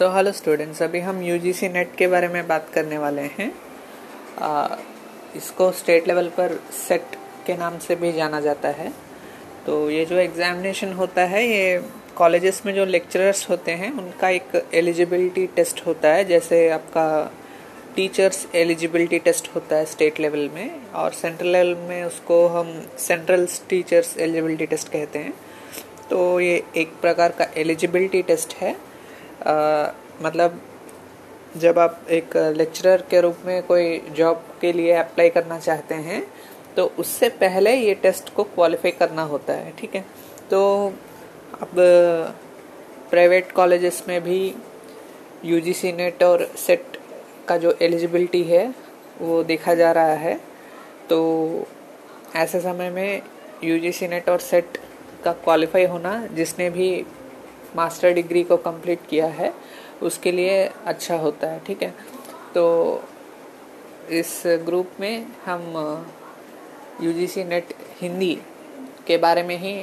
सो hello students अभी हम you G C net के बारे में बात करने वाले हैं। आ, इसको स्टेट लेवल पर सेट के नाम से भी जाना जाता है। तो ये जो एग्जामिनेशन होता है ये कॉलेजेस में जो लेक्चरर्स होते हैं उनका एक एलिजिबिलिटी टेस्ट होता है। जैसे आपका टीचर्स एलिजिबिलिटी टेस्ट होता है स्टेट लेवल में और सेंट्रल लेवल में उसको हम सेंट्रल टीचर्स एलिजिबिलिटी टेस्ट कहते हैं। तो ये एक प्रकार का एलिजिबिलिटी टेस्ट है। मतलब जब आप एक लेक्चरर के रूप में कोई जॉब के लिए अप्लाई करना चाहते हैं तो उससे पहले ये टेस्ट को क्वालिफाई करना होता है, ठीक है? तो अब प्राइवेट कॉलेजेस में भी यू जी सी नेट और सेट का जो एलिजिबिलिटी है, वो देखा जा रहा है। तो ऐसे समय में यू जी सी नेट और सेट का क्वालिफाई होना, जिसने भी मास्टर डिग्री को कंप्लीट किया है, उसके लिए अच्छा होता है, ठीक है? तो इस ग्रुप में हम यू जी नेट हिंदी के बारे में ही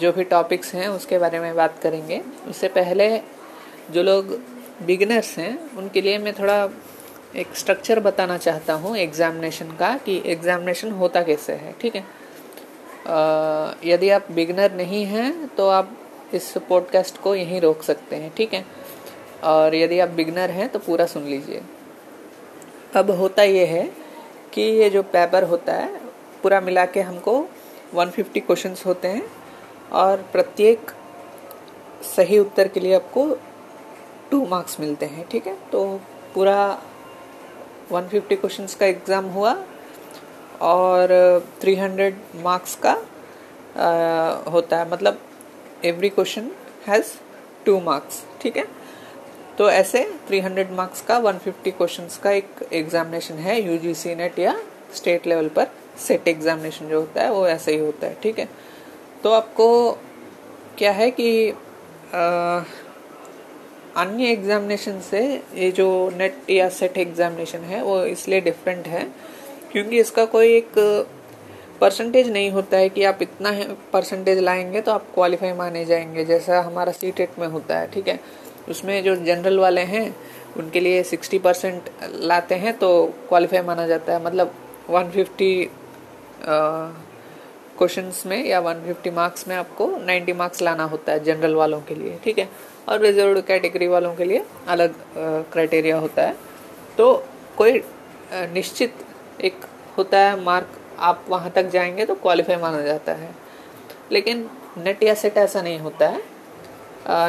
जो भी टॉपिक्स हैं, उसके बारे में बात करेंगे। उससे पहले जो लोग बिगनर्स हैं, उनके लिए मैं थोड़ा एक स्ट्रक्चर बताना चाहता हूँ एग्जामिनेशन का कि एग्जामिनेशन होता कैसे है, ठीक है? यदि आप बिगनर नहीं हैं तो आप इस पॉडकास्ट को यहीं रोक सकते हैं ठीक है? और यदि आप बिगनर हैं तो पूरा सुन लीजिए। अब होता ये है कि ये जो पेपर होता है पूरा मिला के हमको 150 क्वेश्चंस होते हैं और प्रत्येक सही उत्तर के लिए आपको टू मार्क्स मिलते हैं ठीक है? तो पूरा 150 क्वेश्चंस का एग्ज़ाम हुआ और 300 मार्क्स का आ, होता है। मतलब every question has two marks ठीक है? तो ऐसे 300 मार्क्स का 150 क्वेश्चंस का एक एग्जामिनेशन है यूजीसी नेट या स्टेट लेवल पर सेट एग्जामिनेशन जो होता है, वो ऐसे ही होता है, ठीक है? तो आपको क्या है कि अन्य एग्जामिनेशन से ये जो नेट या सेट एग्जामिनेशन है, वो इसलिए डिफरेंट है, क्योंकि इसका कोई एक परसेंटेज नहीं होता है कि आप इतना परसेंटेज लाएँगे तो आप क्वालिफाई माने जाएँगे, जैसा हमारा सी टेट में होता है, ठीक है? उसमें जो जनरल वाले हैं, उनके लिए सिक्सटी परसेंट लाते हैं तो क्वालिफाई माना जाता है। मतलब वन फिफ्टी क्वेश्चंस में या वन फिफ्टी मार्क्स में आपको नाइन्टी मार्क्स लाना होता है जनरल वालों के लिए, ठीक है? और रिज़र्व कैटेगरी वालों के लिए अलग क्राइटेरिया होता है। तो कोई निश्चित एक होता है मार्क आप वहाँ तक जाएँगे तो क्वालिफाई माना जाता है। लेकिन नेट या सेट ऐसा नहीं होता है।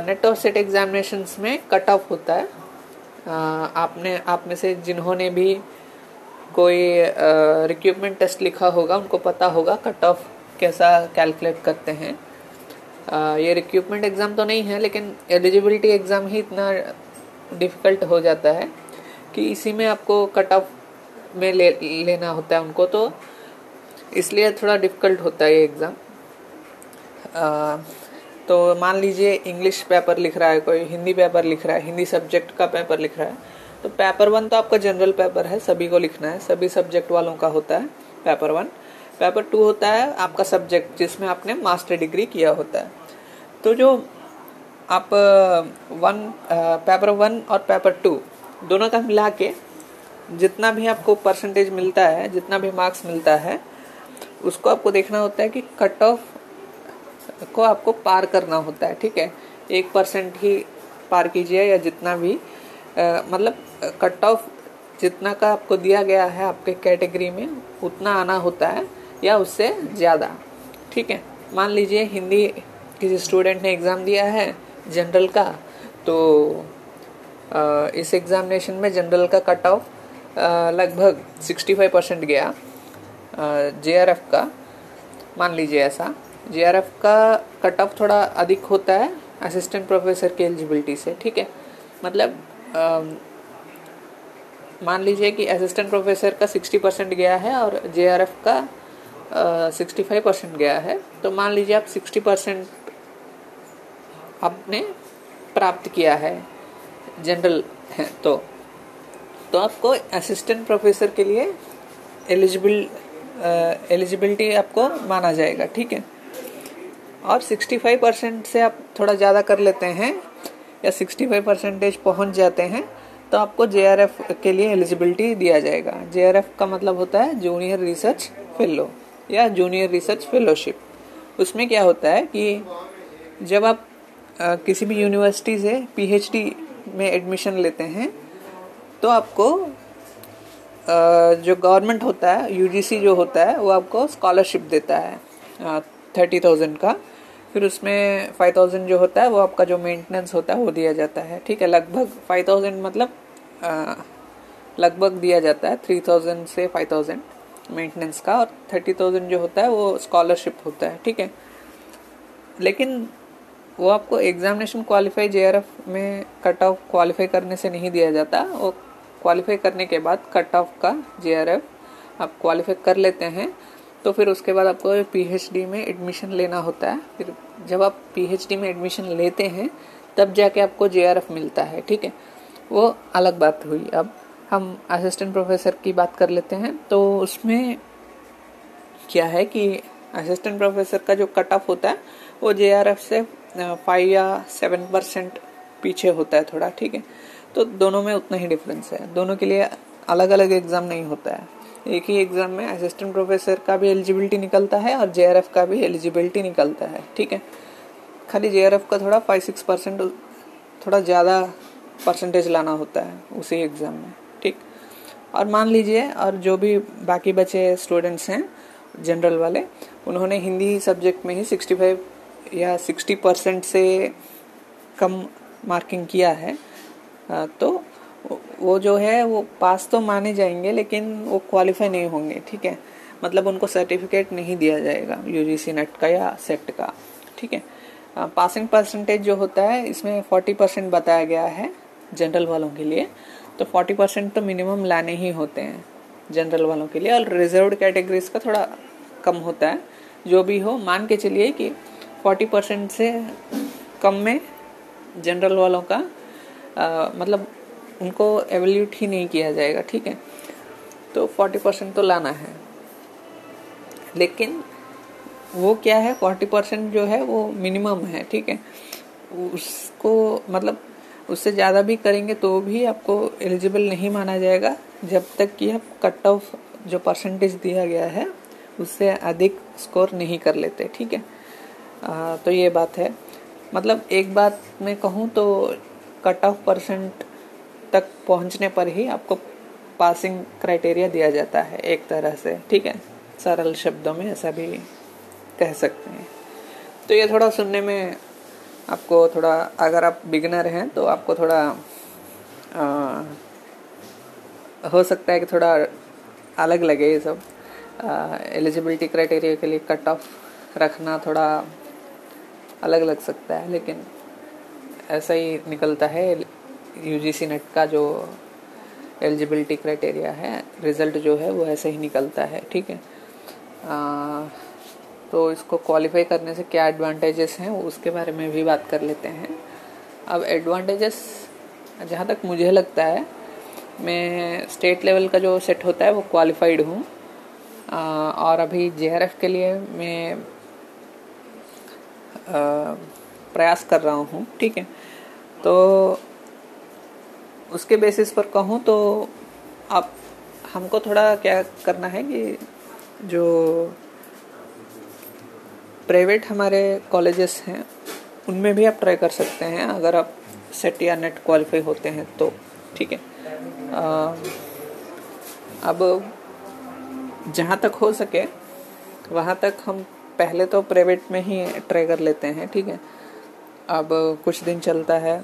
नेट और सेट एग्जामिनेशन में कट ऑफ़ होता है। आपने आप में से जिन्होंने भी कोई रिक्रूटमेंट टेस्ट लिखा होगा उनको पता होगा कट ऑफ़ कैसा कैलकुलेट करते हैं। आ, ये रिक्रूटमेंट एग्ज़ाम तो नहीं है लेकिन एलिजिबिलिटी एग्ज़ाम ही इतना डिफ़िकल्ट हो जाता है कि इसी में आपको कट ऑफ़ में ले लेना होता है उनको। तो इसलिए थोड़ा डिफ़िकल्ट होता है ये एग्ज़ाम तो मान लीजिए इंग्लिश पेपर लिख रहा है कोई, हिंदी पेपर लिख रहा है, हिंदी सब्जेक्ट का पेपर लिख रहा है तो पेपर वन तो आपका जनरल पेपर है, सभी को लिखना है, सभी सब्जेक्ट वालों का होता है पेपर वन पेपर टू होता है आपका सब्जेक्ट जिसमें आपने मास्टर डिग्री किया होता है। तो जो आप वन पेपर वन और पेपर टू दोनों का मिला के जितना भी आपको परसेंटेज मिलता है, जितना भी मार्क्स मिलता है उसको आपको देखना होता है कि कट ऑफ़ को आपको पार करना होता है ठीक है? एक परसेंट ही पार कीजिए या जितना भी आ, मतलब कट ऑफ़ जितना का आपको दिया गया है आपके कैटेगरी में उतना आना होता है या उससे ज़्यादा ठीक है? मान लीजिए हिंदी किसी स्टूडेंट ने एग्ज़ाम दिया है जनरल का तो आ, इस एग्ज़ामिनेशन में जनरल का कट ऑफ़ लगभग 65 परसेंट गया। जे का, मान लीजिए ऐसा। जे का कट ऑफ़ थोड़ा अधिक होता है असिस्टेंट प्रोफेसर की एलिजिबिलिटी से, ठीक है? मतलब मान लीजिए कि असिस्टेंट प्रोफेसर का 60 परसेंट गया है और जे का सिक्सटी फाइव परसेंट गया है। तो मान लीजिए आप सिक्सटी परसेंट आपने प्राप्त किया है जनरल है तो तो आपको असिस्टेंट प्रोफेसर के लिए एलिजिबल एलिजिबिलिटी आपको माना जाएगा ठीक है? और 65 परसेंट से आप थोड़ा ज़्यादा कर लेते हैं या 65 परसेंटेज पहुँच जाते हैं तो आपको जे के लिए एलिजिबिलिटी दिया जाएगा। जे का मतलब होता है जूनियर रिसर्च फेलो या जूनियर रिसर्च फेलोशिप उसमें क्या होता है कि जब आप आ, किसी भी यूनिवर्सिटी से पीएचडी में एडमिशन लेते हैं तो आपको जो गवर्नमेंट होता है यूजीसी जो होता है, वो आपको स्कॉलरशिप देता है थर्टी थाउज़ेंड का। फिर उसमें फाइव थाउज़ेंड जो होता है, वो आपका जो मेंटेनेंस होता है, वो दिया जाता है। ठीक है, लगभग फाइव थाउज़ेंड मतलब लगभग दिया जाता है थ्री थाउज़ेंड से फाइव थाउज़ेंड मेंटेनेंस का, और थर्टी थाउज़ेंड जो होता है, वो स्कॉलरशिप होता है। ठीक है? लेकिन वो आपको एग्जामिनेशन क्वालिफाई जे में कट ऑफ़ क्वालिफाई करने से नहीं दिया जाता, वो क्वालिफाई करने के बाद कट ऑफ़ का जे आप क्वालिफाई कर लेते हैं तो फिर उसके बाद आपको पीएचडी में एडमिशन लेना होता है। फिर जब आप पीएचडी में एडमिशन लेते हैं, तब जाके आपको जे मिलता है, ठीक है? वो अलग बात हुई। अब हम असिस्टेंट प्रोफेसर की बात कर लेते हैं तो उसमें क्या है कि असिस्टेंट प्रोफेसर का जो कट ऑफ़ होता है, वो जेआरएफ से फाइव या सेवन परसेंट पीछे होता है थोड़ा, ठीक है? तो दोनों में उतना ही डिफरेंस है। दोनों के लिए अलग अलग एग्ज़ाम नहीं होता है। एक ही एग्ज़ाम में असिस्टेंट प्रोफेसर का भी एलिजिबिलिटी निकलता है और जेआरएफ का भी एलिजिबिलिटी निकलता है, ठीक है? खाली जेआरएफ का थोड़ा फाइव सिक्स परसेंट थोड़ा ज़्यादा परसेंटेज लाना होता है उसी एग्ज़ाम में, ठीक? और मान लीजिए, और जो भी बाकी बचे स्टूडेंट्स हैं जनरल वाले, उन्होंने हिंदी सब्जेक्ट में ही सिक्सटी फाइव या सिक्सटी परसेंट से कम मार्किंग किया है। तो वो जो है, वो पास तो माने जाएँगे, लेकिन वो क्वालिफाई नहीं होंगे, ठीक है? मतलब उनको सर्टिफिकेट नहीं दिया जाएगा यूजीसी नेट का या सेट का, ठीक है? पासिंग परसेंटेज जो होता है, इसमें फोर्टी परसेंट बताया गया है जनरल वालों के लिए तो फोर्टी परसेंट तो मिनिमम लाने ही होते हैं जनरल वालों के लिए, और रिज़र्व कैटेगरीज का थोड़ा कम होता है। जो भी हो, मान के चलिए कि फोर्टी परसेंट से कम में जनरल वालों का आ, मतलब उनको एवेल्यूट ही नहीं किया जाएगा ठीक है? तो फोर्टी परसेंट तो लाना है। लेकिन वो क्या है? फोर्टी परसेंट जो है वो मिनिमम है ठीक है? उसको मतलब उससे ज़्यादा भी करेंगे तो भी आपको एलिजिबल नहीं माना जाएगा जब तक कि आप कट ऑफ़ जो परसेंटेज दिया गया है उससे अधिक स्कोर नहीं कर लेते ठीक है? आ, तो ये बात है। मतलब एक बात मैं कहूँ तो कट ऑफ़ परसेंट तक पहुँचने पर ही आपको पासिंग क्राइटेरिया दिया जाता है एक तरह से। ठीक है? सरल शब्दों में ऐसा भी कह सकते हैं। तो ये थोड़ा सुनने में आपको थोड़ा अगर आप बिगनर हैं तो आपको थोड़ा आ, हो सकता है कि थोड़ा अलग लगे ये सब। एलिजिबिलिटी क्राइटेरिया के लिए कट ऑफ़ रखना थोड़ा अलग लग सकता है लेकिन ऐसा ही निकलता है यू जी सी नेट का जो एलिजिबिलिटी क्राइटेरिया है रिज़ल्ट जो है वो ऐसे ही निकलता है ठीक है? आ, तो इसको क्वालिफाई करने से क्या एडवांटेजेस हैं उसके बारे में भी बात कर लेते हैं। अब एडवांटेजेस जहाँ तक मुझे लगता है मैं स्टेट लेवल का जो सेट होता है वो क्वालिफाइड हूँ। और अभी जेआरएफ के लिए मैं प्रयास कर रहा हूँ, ठीक है? तो उसके बेसिस पर कहूँ तो आप, हमको थोड़ा क्या करना है कि जो प्राइवेट हमारे कॉलेजेस हैं, उनमें भी आप ट्राई कर सकते हैं, अगर आप सेट या नेट क्वालिफाई होते हैं तो ठीक है? अब जहाँ तक हो सके, वहाँ तक हम पहले तो प्राइवेट में ही ट्राई कर लेते हैं, ठीक है? अब कुछ दिन चलता है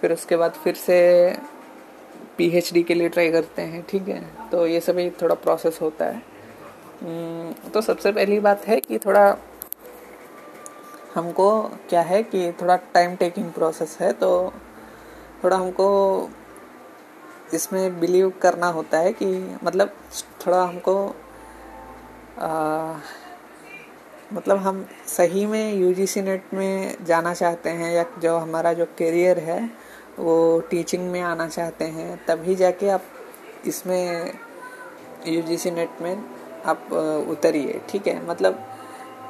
फिर उसके बाद फिर से पीएचडी के लिए ट्राई करते हैं ठीक है? तो ये सभी थोड़ा प्रोसेस होता है। हम्म, तो सबसे पहली बात है कि थोड़ा हमको क्या है कि थोड़ा टाइम टेकिंग प्रोसेस है तो थोड़ा हमको इसमें बिलीव करना होता है कि मतलब थोड़ा हमको आ, मतलब हम सही में यूजीसी नेट में जाना चाहते हैं या जो हमारा जो करियर है, वो टीचिंग में आना चाहते हैं, तभी जाके आप इसमें यूजीसी नेट में आप उतरिए, ठीक है? मतलब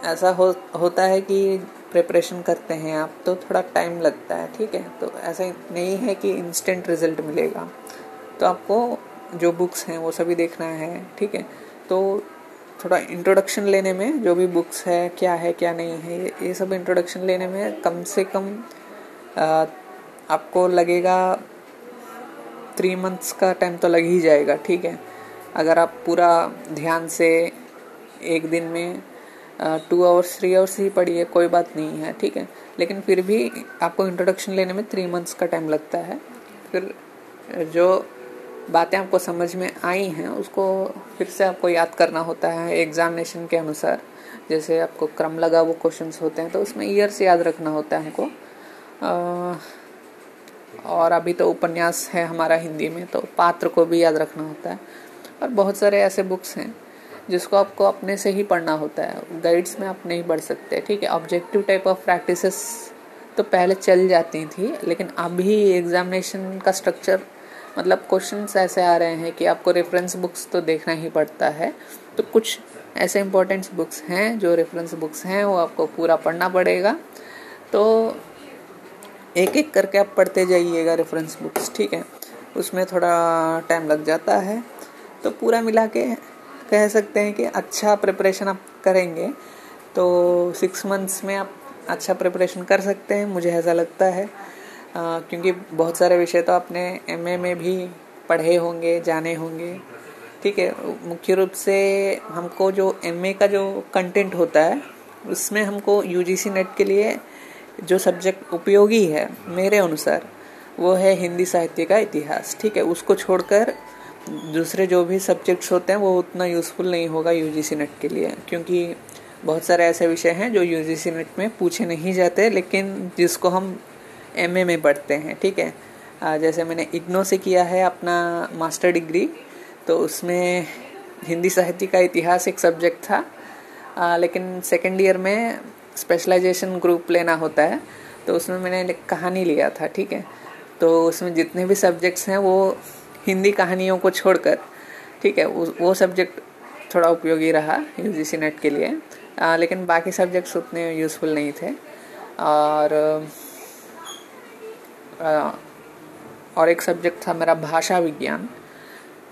ऐसा हो, होता है कि प्रिपरेशन करते हैं आप तो थोड़ा टाइम लगता है, ठीक है? तो ऐसा नहीं है कि इंस्टेंट रिज़ल्ट मिलेगा। तो आपको जो बुक्स हैं, वो सभी देखना है, ठीक है? तो थोड़ा इंट्रोडक्शन लेने में जो भी बुक्स है क्या है क्या नहीं है ये सब इंट्रोडक्शन लेने में कम से कम आ, आपको लगेगा थ्री मंथ्स का टाइम तो लग ही जाएगा ठीक है? अगर आप पूरा ध्यान से एक दिन में टू आवर्स थ्री आवर्स ही पढ़िए कोई बात नहीं है ठीक है? लेकिन फिर भी आपको इंट्रोडक्शन लेने में थ्री मंथ्स का टाइम लगता है। फिर जो बातें आपको समझ में आई हैं, उसको फिर से आपको याद करना होता है एग्जामिनेशन के अनुसार। जैसे आपको क्रम लगा, वो क्वेश्चंस होते हैं तो उसमें ईयर्स याद रखना होता है हमको। और अभी तो उपन्यास है हमारा हिंदी में तो पात्र को भी याद रखना होता है। और बहुत सारे ऐसे बुक्स हैं, जिसको आपको अपने से ही पढ़ना होता है। गाइड्स में आप नहीं पढ़ सकते, ठीक है? ऑब्जेक्टिव टाइप ऑफ़ प्रैक्टिसेस तो पहले चल जाती थी, लेकिन अभी एग्जामिनेशन का स्ट्रक्चर मतलब क्वेश्चंस ऐसे आ रहे हैं कि आपको रेफरेंस बुक्स तो देखना ही पड़ता है। तो कुछ ऐसे इम्पोर्टेंट बुक्स हैं, जो रेफरेंस बुक्स हैं, वो आपको पूरा पढ़ना पड़ेगा। तो एक एक करके आप पढ़ते जाइएगा रेफरेंस बुक्स ठीक है? उसमें थोड़ा टाइम लग जाता है। तो पूरा मिला के कह सकते हैं कि अच्छा प्रिपरेशन आप करेंगे तो सिक्स मंथ्स में आप अच्छा प्रिपरेशन कर सकते हैं, मुझे ऐसा लगता है। क्योंकि बहुत सारे विषय तो आपने एमए में भी पढ़े होंगे, जाने होंगे। ठीक है, मुख्य रूप से हमको जो एमए का जो कंटेंट होता है, उसमें हमको यूजीसी नेट के लिए जो सब्जेक्ट उपयोगी है, मेरे अनुसार, वो है हिंदी साहित्य का इतिहास। ठीक है, उसको छोड़कर दूसरे जो भी सब्जेक्ट्स होते हैं, वो उतना यूज़फुल नहीं होगा यूजीसी नेट के लिए, क्योंकि बहुत सारे ऐसे विषय हैं जो यूजीसी नेट में पूछे नहीं जाते, लेकिन जिसको हम एमए में पढ़ते हैं ठीक है? जैसे मैंने इग्नो से किया है अपना मास्टर डिग्री तो उसमें हिंदी साहित्य का इतिहास एक सब्जेक्ट था। आ, लेकिन सेकेंड ईयर में स्पेशलाइजेशन ग्रुप लेना होता है तो उसमें मैंने कहानी लिया था ठीक है? तो उसमें जितने भी सब्जेक्ट्स हैं वो हिंदी कहानियों को छोड़कर ठीक है? वो सब्जेक्ट थोड़ा उपयोगी रहा यूजीसी नेट के लिए। आ, लेकिन बाकी सब्जेक्ट्स उतने यूज़फुल नहीं थे। और और एक सब्जेक्ट था मेरा भाषा विज्ञान,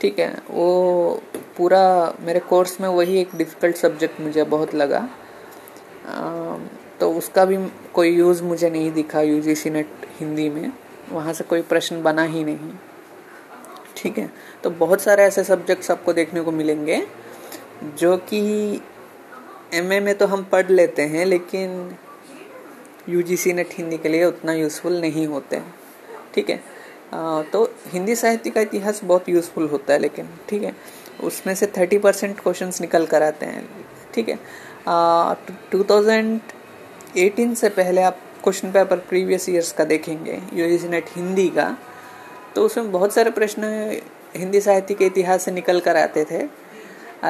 ठीक है? वो पूरा मेरे कोर्स में वही एक डिफ़िकल्ट सब्जेक्ट मुझे बहुत लगा। तो उसका भी कोई यूज़ मुझे नहीं दिखा यूजीसी नेट हिंदी में। वहाँ से कोई प्रश्न बना ही नहीं, ठीक है? तो बहुत सारे ऐसे सब्जेक्ट्स आपको देखने को मिलेंगे, जो कि एमए में तो हम पढ़ लेते हैं, लेकिन U G C NET Hindi के लिए उतना यूज़फुल नहीं होते। ठीक है। तो हिंदी साहित्य का इतिहास बहुत यूज़फुल होता है, लेकिन ठीक है। उसमें से थर्टी परसेंट क्वेश्चन निकल कर आते हैं, ठीक है। टू थाउज़ेंड एटीन से पहले आप क्वेश्चन पेपर प्रीवियस ईयर्स का देखेंगे यू नेट हिंदी का। तो उसमें बहुत सारे प्रश्न हिंदी साहित्य के इतिहास से निकल कर आते थे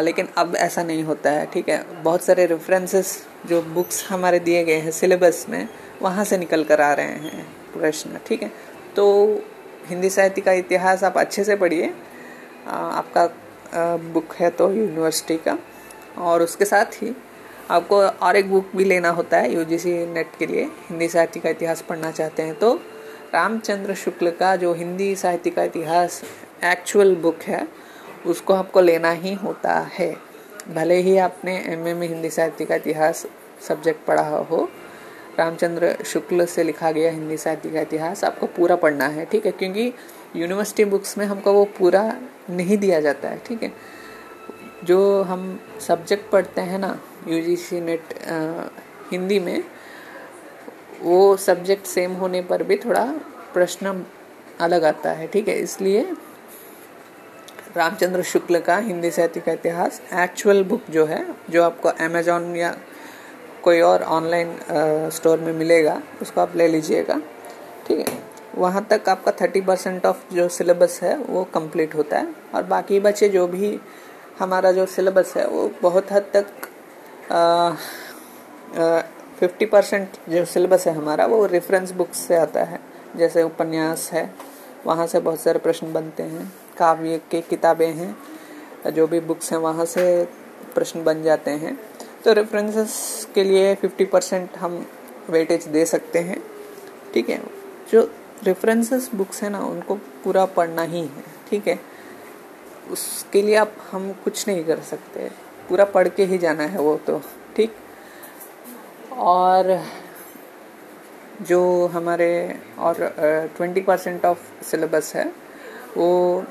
लेकिन अब ऐसा नहीं होता है, ठीक है। बहुत सारे रेफरेंसेस जो बुक्स हमारे दिए गए हैं सिलेबस में, वहाँ से निकल कर आ रहे हैं प्रश्न, ठीक है। तो हिंदी साहित्य का इतिहास आप अच्छे से पढ़िए। आपका बुक है तो यूनिवर्सिटी का। और उसके साथ ही आपको और एक बुक भी लेना होता है यूजीसी नेट के लिए। हिंदी साहित्य का इतिहास पढ़ना चाहते हैं तो रामचंद्र शुक्ल का जो हिंदी साहित्य का इतिहास एक्चुअल बुक है, उसको आपको लेना ही होता है। भले ही आपने एम में हिंदी साहित्य का इतिहास सब्जेक्ट पढ़ा हो। रामचंद्र शुक्ल से लिखा गया हिंदी साहित्य का इतिहास आपको पूरा पढ़ना है, ठीक है? क्योंकि यूनिवर्सिटी बुक्स में हमको वो पूरा नहीं दिया जाता है, ठीक है? जो हम सब्जेक्ट पढ़ते हैं ना यूजीसी नेट हिंदी में, वो सब्जेक्ट सेम होने पर भी थोड़ा प्रश्न अलग आता है, ठीक है? इसलिए रामचंद्र शुक्ल का हिंदी साहित्य का इतिहास एक्चुअल बुक जो है, जो आपको अमेजोन या कोई और ऑनलाइन स्टोर में मिलेगा, उसको आप ले लीजिएगा। ठीक है? वहाँ तक आपका थर्टी परसेंट ऑफ़ जो सिलेबस है, वो कंप्लीट होता है। और बाकी बचे जो भी हमारा जो सिलेबस है, वो बहुत हद तक फिफ्टी परसेंट जो सिलेबस है हमारा, वो रेफरेंस बुक्स से आता है। जैसे उपन्यास है, वहाँ से बहुत सारे प्रश्न बनते हैं। काव्य की किताबें हैं, जो भी बुक्स हैं, वहाँ से प्रश्न बन जाते हैं। तो रेफरेंसेस के लिए फिफ्टी परसेंट हम वेटेज दे सकते हैं। ठीक है? जो रेफरेंसेस बुक्स हैं ना, उनको पूरा पढ़ना ही है। ठीक है? उसके लिए आप, हम कुछ नहीं कर सकते। पूरा पढ़ के ही जाना है वो तो। ठीक? और जो हमारे और ट्वेंटी परसेंट ऑफ़ सिलेबस है, वो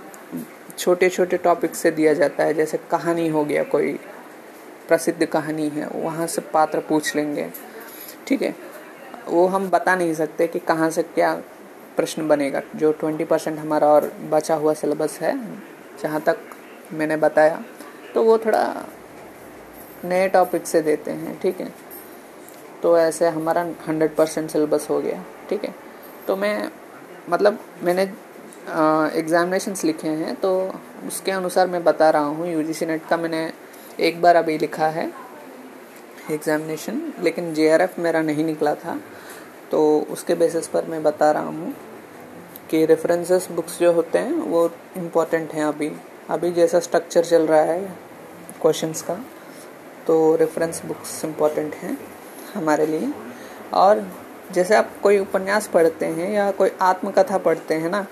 छोटे छोटे टॉपिक से दिया जाता है। जैसे कहानी हो गया कोई। प्रसिद्ध कहानी है, वहाँ से पात्र पूछ लेंगे। ठीक है? वो हम बता नहीं सकते कि कहाँ से क्या प्रश्न बनेगा। जो ट्वेंटी परसेंट हमारा और बचा हुआ सिलेबस है, जहाँ तक मैंने बताया तो वो थोड़ा नए टॉपिक से देते हैं, ठीक है? तो ऐसे हमारा हंड्रेड परसेंट सिलेबस हो गया, ठीक है? तो मैं मतलब मैंने एग्ज़ामिनेशंस लिखे हैं तो उसके अनुसार मैं बता रहा हूँ यू जी नेट का मैंने एक बार अभी लिखा है एग्ज़ामिनेशन लेकिन जे मेरा नहीं निकला था तो उसके बेसिस पर मैं बता रहा हूँ कि रेफरेंसेस बुक्स जो होते हैं, वो इम्पोर्टेंट हैं अभी। अभी जैसा स्ट्रक्चर चल रहा है क्वेश्चंस का तो रेफरेंस बुक्स इम्पोर्टेंट हैं हमारे लिए। और जैसे आप कोई उपन्यास पढ़ते हैं या कोई आत्मकथा पढ़ते हैं ना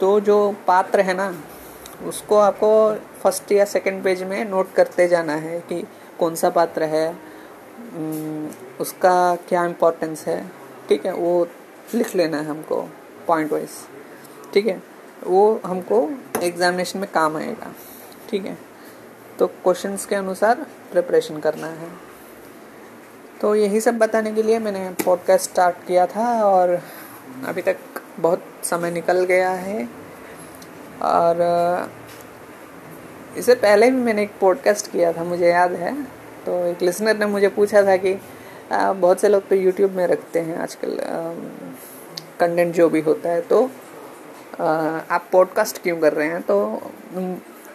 तो जो पात्र है ना उसको आपको फ़र्स्ट या सेकंड पेज में नोट करते जाना है कि कौन सा पात्र है उसका क्या इम्पोर्टेंस है, ठीक है, वो लिख लेना है हमको पॉइंट वाइज ठीक है, वो हमको एग्जामिनेशन में काम आएगा, ठीक है तो क्वेश्चंस के अनुसार प्रिपरेशन करना है। तो यही सब बताने के लिए मैंने पॉडकास्ट स्टार्ट किया था और अभी तक बहुत समय निकल गया है। और इससे पहले भी मैंने एक पॉडकास्ट किया था, मुझे याद है। तो एक लिसनर ने मुझे पूछा था कि बहुत से लोग तो यूट्यूब में रखते हैं आजकल कंटेंट जो भी होता है। तो आप पॉडकास्ट क्यों कर रहे हैं? तो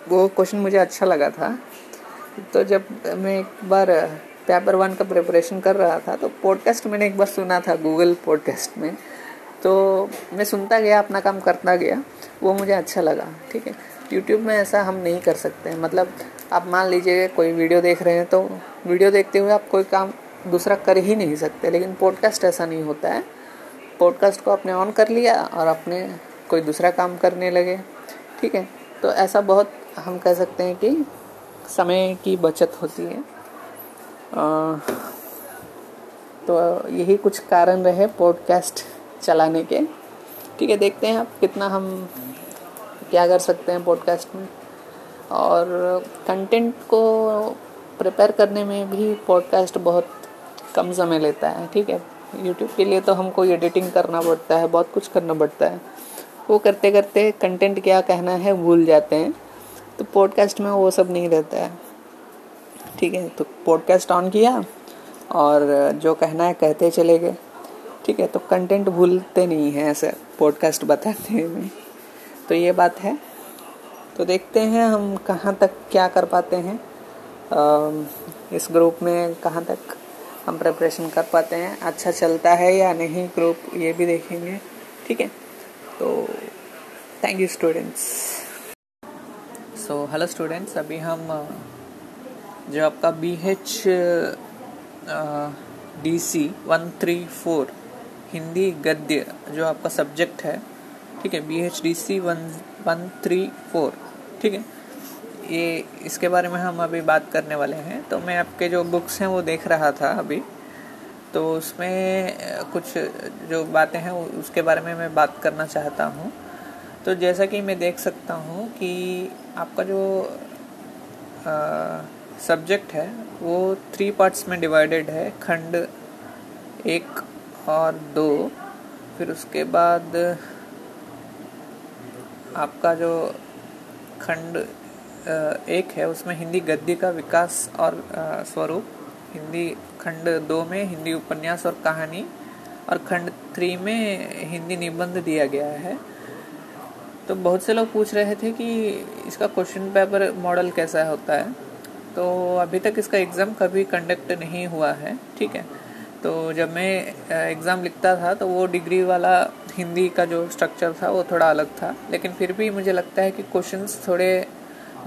वो क्वेश्चन मुझे अच्छा लगा था। तो जब मैं एक बार पेपर वन का प्रिपरेशन कर रहा था तो पॉडकास्ट मैंने एक बार सुना था गूगल पॉडकास्ट में। तो मैं सुनता गया अपना काम करता गया वो मुझे अच्छा लगा ठीक है। यूट्यूब में ऐसा हम नहीं कर सकते हैं। मतलब आप मान लीजिए कोई वीडियो देख रहे हैं तो वीडियो देखते हुए आप कोई काम दूसरा कर ही नहीं सकते लेकिन पॉडकास्ट ऐसा नहीं होता है। पॉडकास्ट को आपने ऑन कर लिया और अपने कोई दूसरा काम करने लगे ठीक है। तो ऐसा बहुत हम कह सकते हैं कि समय की बचत होती है। आ, तो यही कुछ कारण रहे पॉडकास्ट चलाने के। ठीक है, देखते हैं आप कितना हम क्या कर सकते हैं पॉडकास्ट में। और कंटेंट को प्रिपेयर करने में भी पॉडकास्ट बहुत कम समय लेता है, ठीक है। यूट्यूब के लिए तो हमको एडिटिंग करना पड़ता है, बहुत कुछ करना पड़ता है। वो करते करते कंटेंट क्या कहना है भूल जाते हैं। तो पॉडकास्ट में वो सब नहीं रहता है। ठीक है तो पॉडकास्ट ऑन किया और जो कहना है कहते चले गए। ठीक है तो कंटेंट भूलते नहीं हैं ऐसे पॉडकास्ट बताते में तो ये बात है। तो देखते हैं हम कहाँ तक क्या कर पाते हैं। इस ग्रुप में कहाँ तक हम प्रिपरेशन कर पाते हैं। अच्छा चलता है या नहीं ग्रुप ये भी देखेंगे। ठीक है तो thank you students so hello students अभी हम, जो आपका B H D C one three four Hindi गद्य जो आपका सब्जेक्ट है, ठीक है B H D C one one three four, ठीक है, ये इसके बारे में हम अभी बात करने वाले हैं। तो मैं आपके जो बुक्स हैं वो देख रहा था अभी। तो उसमें कुछ जो बातें हैं उसके बारे में मैं बात करना चाहता हूँ। तो जैसा कि मैं देख सकता हूँ कि आपका जो सब्जेक्ट है, वो थ्री पार्ट्स में डिवाइडेड है। खंड एक और दो, फिर उसके बाद आपका जो खंड एक है, उसमें हिंदी गद्य का विकास और स्वरूप, हिंदी खंड दो में हिंदी उपन्यास और कहानी, और खंड थ्री में हिंदी निबंध दिया गया है। तो बहुत से लोग पूछ रहे थे कि इसका क्वेश्चन पेपर मॉडल कैसा होता है? तो अभी तक इसका एग्ज़ाम कभी कंडक्ट नहीं हुआ है, ठीक है? तो जब मैं एग्ज़ाम लिखता था तो वो डिग्री वाला हिंदी का जो स्ट्रक्चर था, वो थोड़ा अलग था। लेकिन फिर भी मुझे लगता है कि क्वेश्चंस थोड़े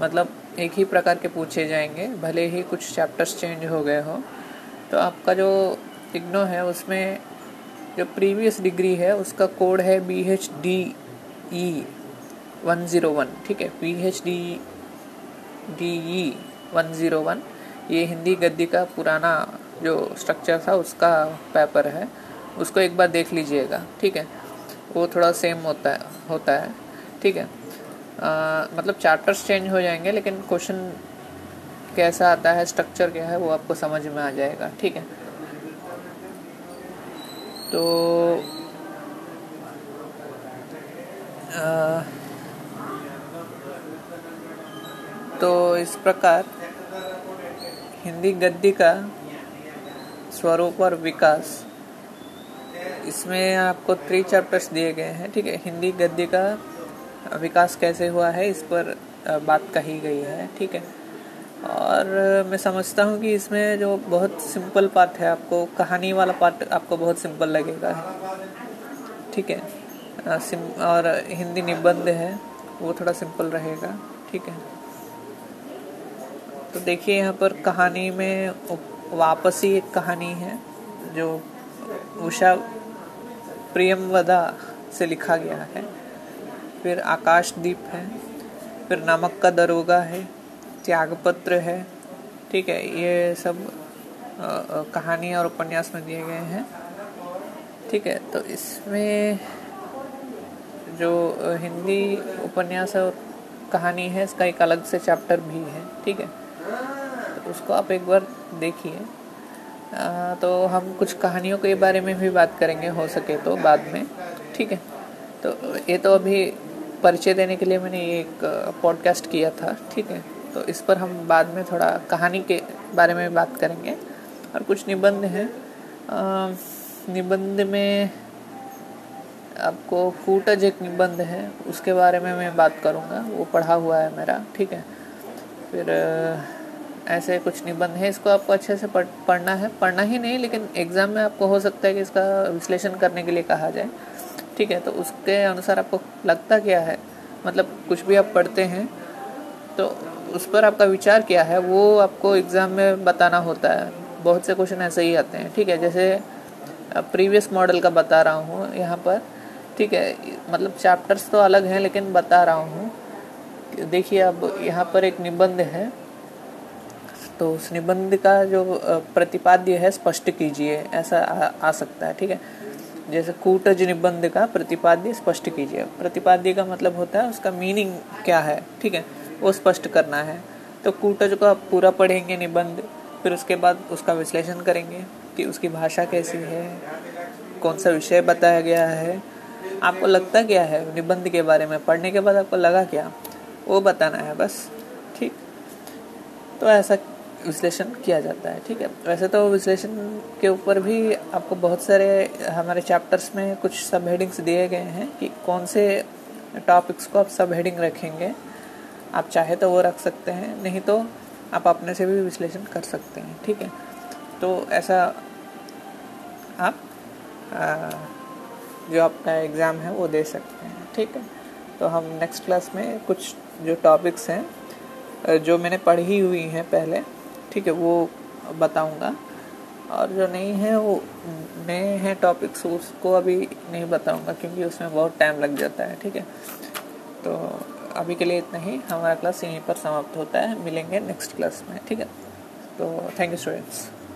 मतलब एक ही प्रकार के पूछे जाएँगे, भले ही कुछ चैप्टर्स चेंज हो गए हो। तो आपका जो इग्नो है, उसमें जो प्रीवियस डिग्री है, उसका कोड है B H D E one zero one ठीक है? B H D D E one zero one ये हिंदी गद्दी का पुराना जो स्ट्रक्चर था उसका पेपर है उसको एक बार देख लीजिएगा ठीक है? वो थोड़ा सेम होता है होता है ठीक है? आ, मतलब चार्टर्स चेंज हो जाएँगे लेकिन क्वेश्चन कैसा आता है स्ट्रक्चर क्या है वो आपको समझ में आ जाएगा ठीक है? तो आ, तो इस प्रकार हिंदी गद्दी का स्वरूप और विकास। इसमें आपको थ्री चैप्टर्स दिए गए हैं, ठीक है? हिंदी गद्दी का विकास कैसे हुआ है, इस पर बात कही गई है, ठीक है? और मैं समझता हूँ कि इसमें जो बहुत सिंपल पार्ट है, आपको कहानी वाला पार्ट आपको बहुत सिंपल लगेगा, ठीक है? और हिंदी निबंध है, वो थोड़ा सिंपल रहेगा, ठीक है? तो देखिए, यहाँ पर कहानी में वापसी एक कहानी है, जो उषा प्रियमवदा से लिखा गया है। फिर आकाशदीप है, फिर नमक का दरोगा है, त्यागपत्र है, ठीक है, ये सब कहानी और उपन्यास में दिए गए हैं, ठीक है तो इसमें जो हिंदी उपन्यास और कहानी है, इसका एक अलग से चैप्टर भी है, ठीक है। उसको आप एक बार देखिए। तो हम कुछ कहानियों के बारे में भी बात करेंगे, हो सके तो बाद में, ठीक है? तो ये तो अभी परिचय देने के लिए मैंने एक पॉडकास्ट किया था, ठीक है? तो इस पर हम बाद में थोड़ा कहानी के बारे में बात करेंगे। और कुछ निबंध हैं। निबंध में आपको कूटज एक निबंध है, उसके बारे में मैं बात करूँगा। वो पढ़ा हुआ है मेरा, ठीक है? फिर ऐसे कुछ निबंध है, इसको आपको अच्छे से पढ़, पढ़ना है। पढ़ना ही नहीं, लेकिन एग्ज़ाम में आपको हो सकता है कि इसका विश्लेषण करने के लिए कहा जाए। ठीक है तो उसके अनुसार आपको लगता क्या है? मतलब कुछ भी आप पढ़ते हैं तो उस पर आपका विचार क्या है? वो आपको एग्ज़ाम में बताना होता है। बहुत से क्वेश्चन ऐसे ही आते हैं। ठीक है, जैसे प्रीवियस मॉडल का बता रहा हूँ यहाँ पर। ठीक है मतलब चैप्टर्स तो अलग हैं, लेकिन बता रहा हूँ। देखिए, अब यहाँ पर एक निबंध है। तो उस निबंध का जो प्रतिपाद्य है स्पष्ट कीजिए ऐसा आ, आ सकता है ठीक है? जैसे कूटज निबंध का प्रतिपाद्य स्पष्ट कीजिए। प्रतिपाद्य का मतलब होता है उसका मीनिंग क्या है ठीक है? वो स्पष्ट करना है। तो कूटज को आप पूरा पढ़ेंगे निबंध फिर उसके बाद उसका विश्लेषण करेंगे कि उसकी भाषा कैसी है कौन सा विषय बताया गया है। आपको लगता क्या है निबंध के बारे में? पढ़ने के बाद आपको लगा क्या? वो बताना है बस ठीक? तो ऐसा विश्लेषण किया जाता है ठीक है? वैसे तो विश्लेषण के ऊपर भी आपको बहुत सारे हमारे चैप्टर्स में कुछ सब हेडिंग्स दिए गए हैं कि कौन से टॉपिक्स को आप सब हेडिंग रखेंगे। आप चाहे तो वो रख सकते हैं नहीं तो आप अपने से भी विश्लेषण कर सकते हैं ठीक है? तो ऐसा आप आ, जो आपका एग्ज़ाम है वो दे सकते हैं ठीक है? तो हम नेक्स्ट क्लास में कुछ जो टॉपिक्स हैं जो मैंने पढ़ी हुई हैं पहले ठीक है, वो बताऊँगा। और जो नहीं है, वो नए हैं टॉपिक्स उसको अभी नहीं बताऊँगा क्योंकि उसमें बहुत टाइम लग जाता है, ठीक है। तो अभी के लिए इतना ही। हमारा क्लास यहीं पर समाप्त होता है। मिलेंगे नेक्स्ट क्लास में, ठीक है। तो थैंक यू स्टूडेंट्स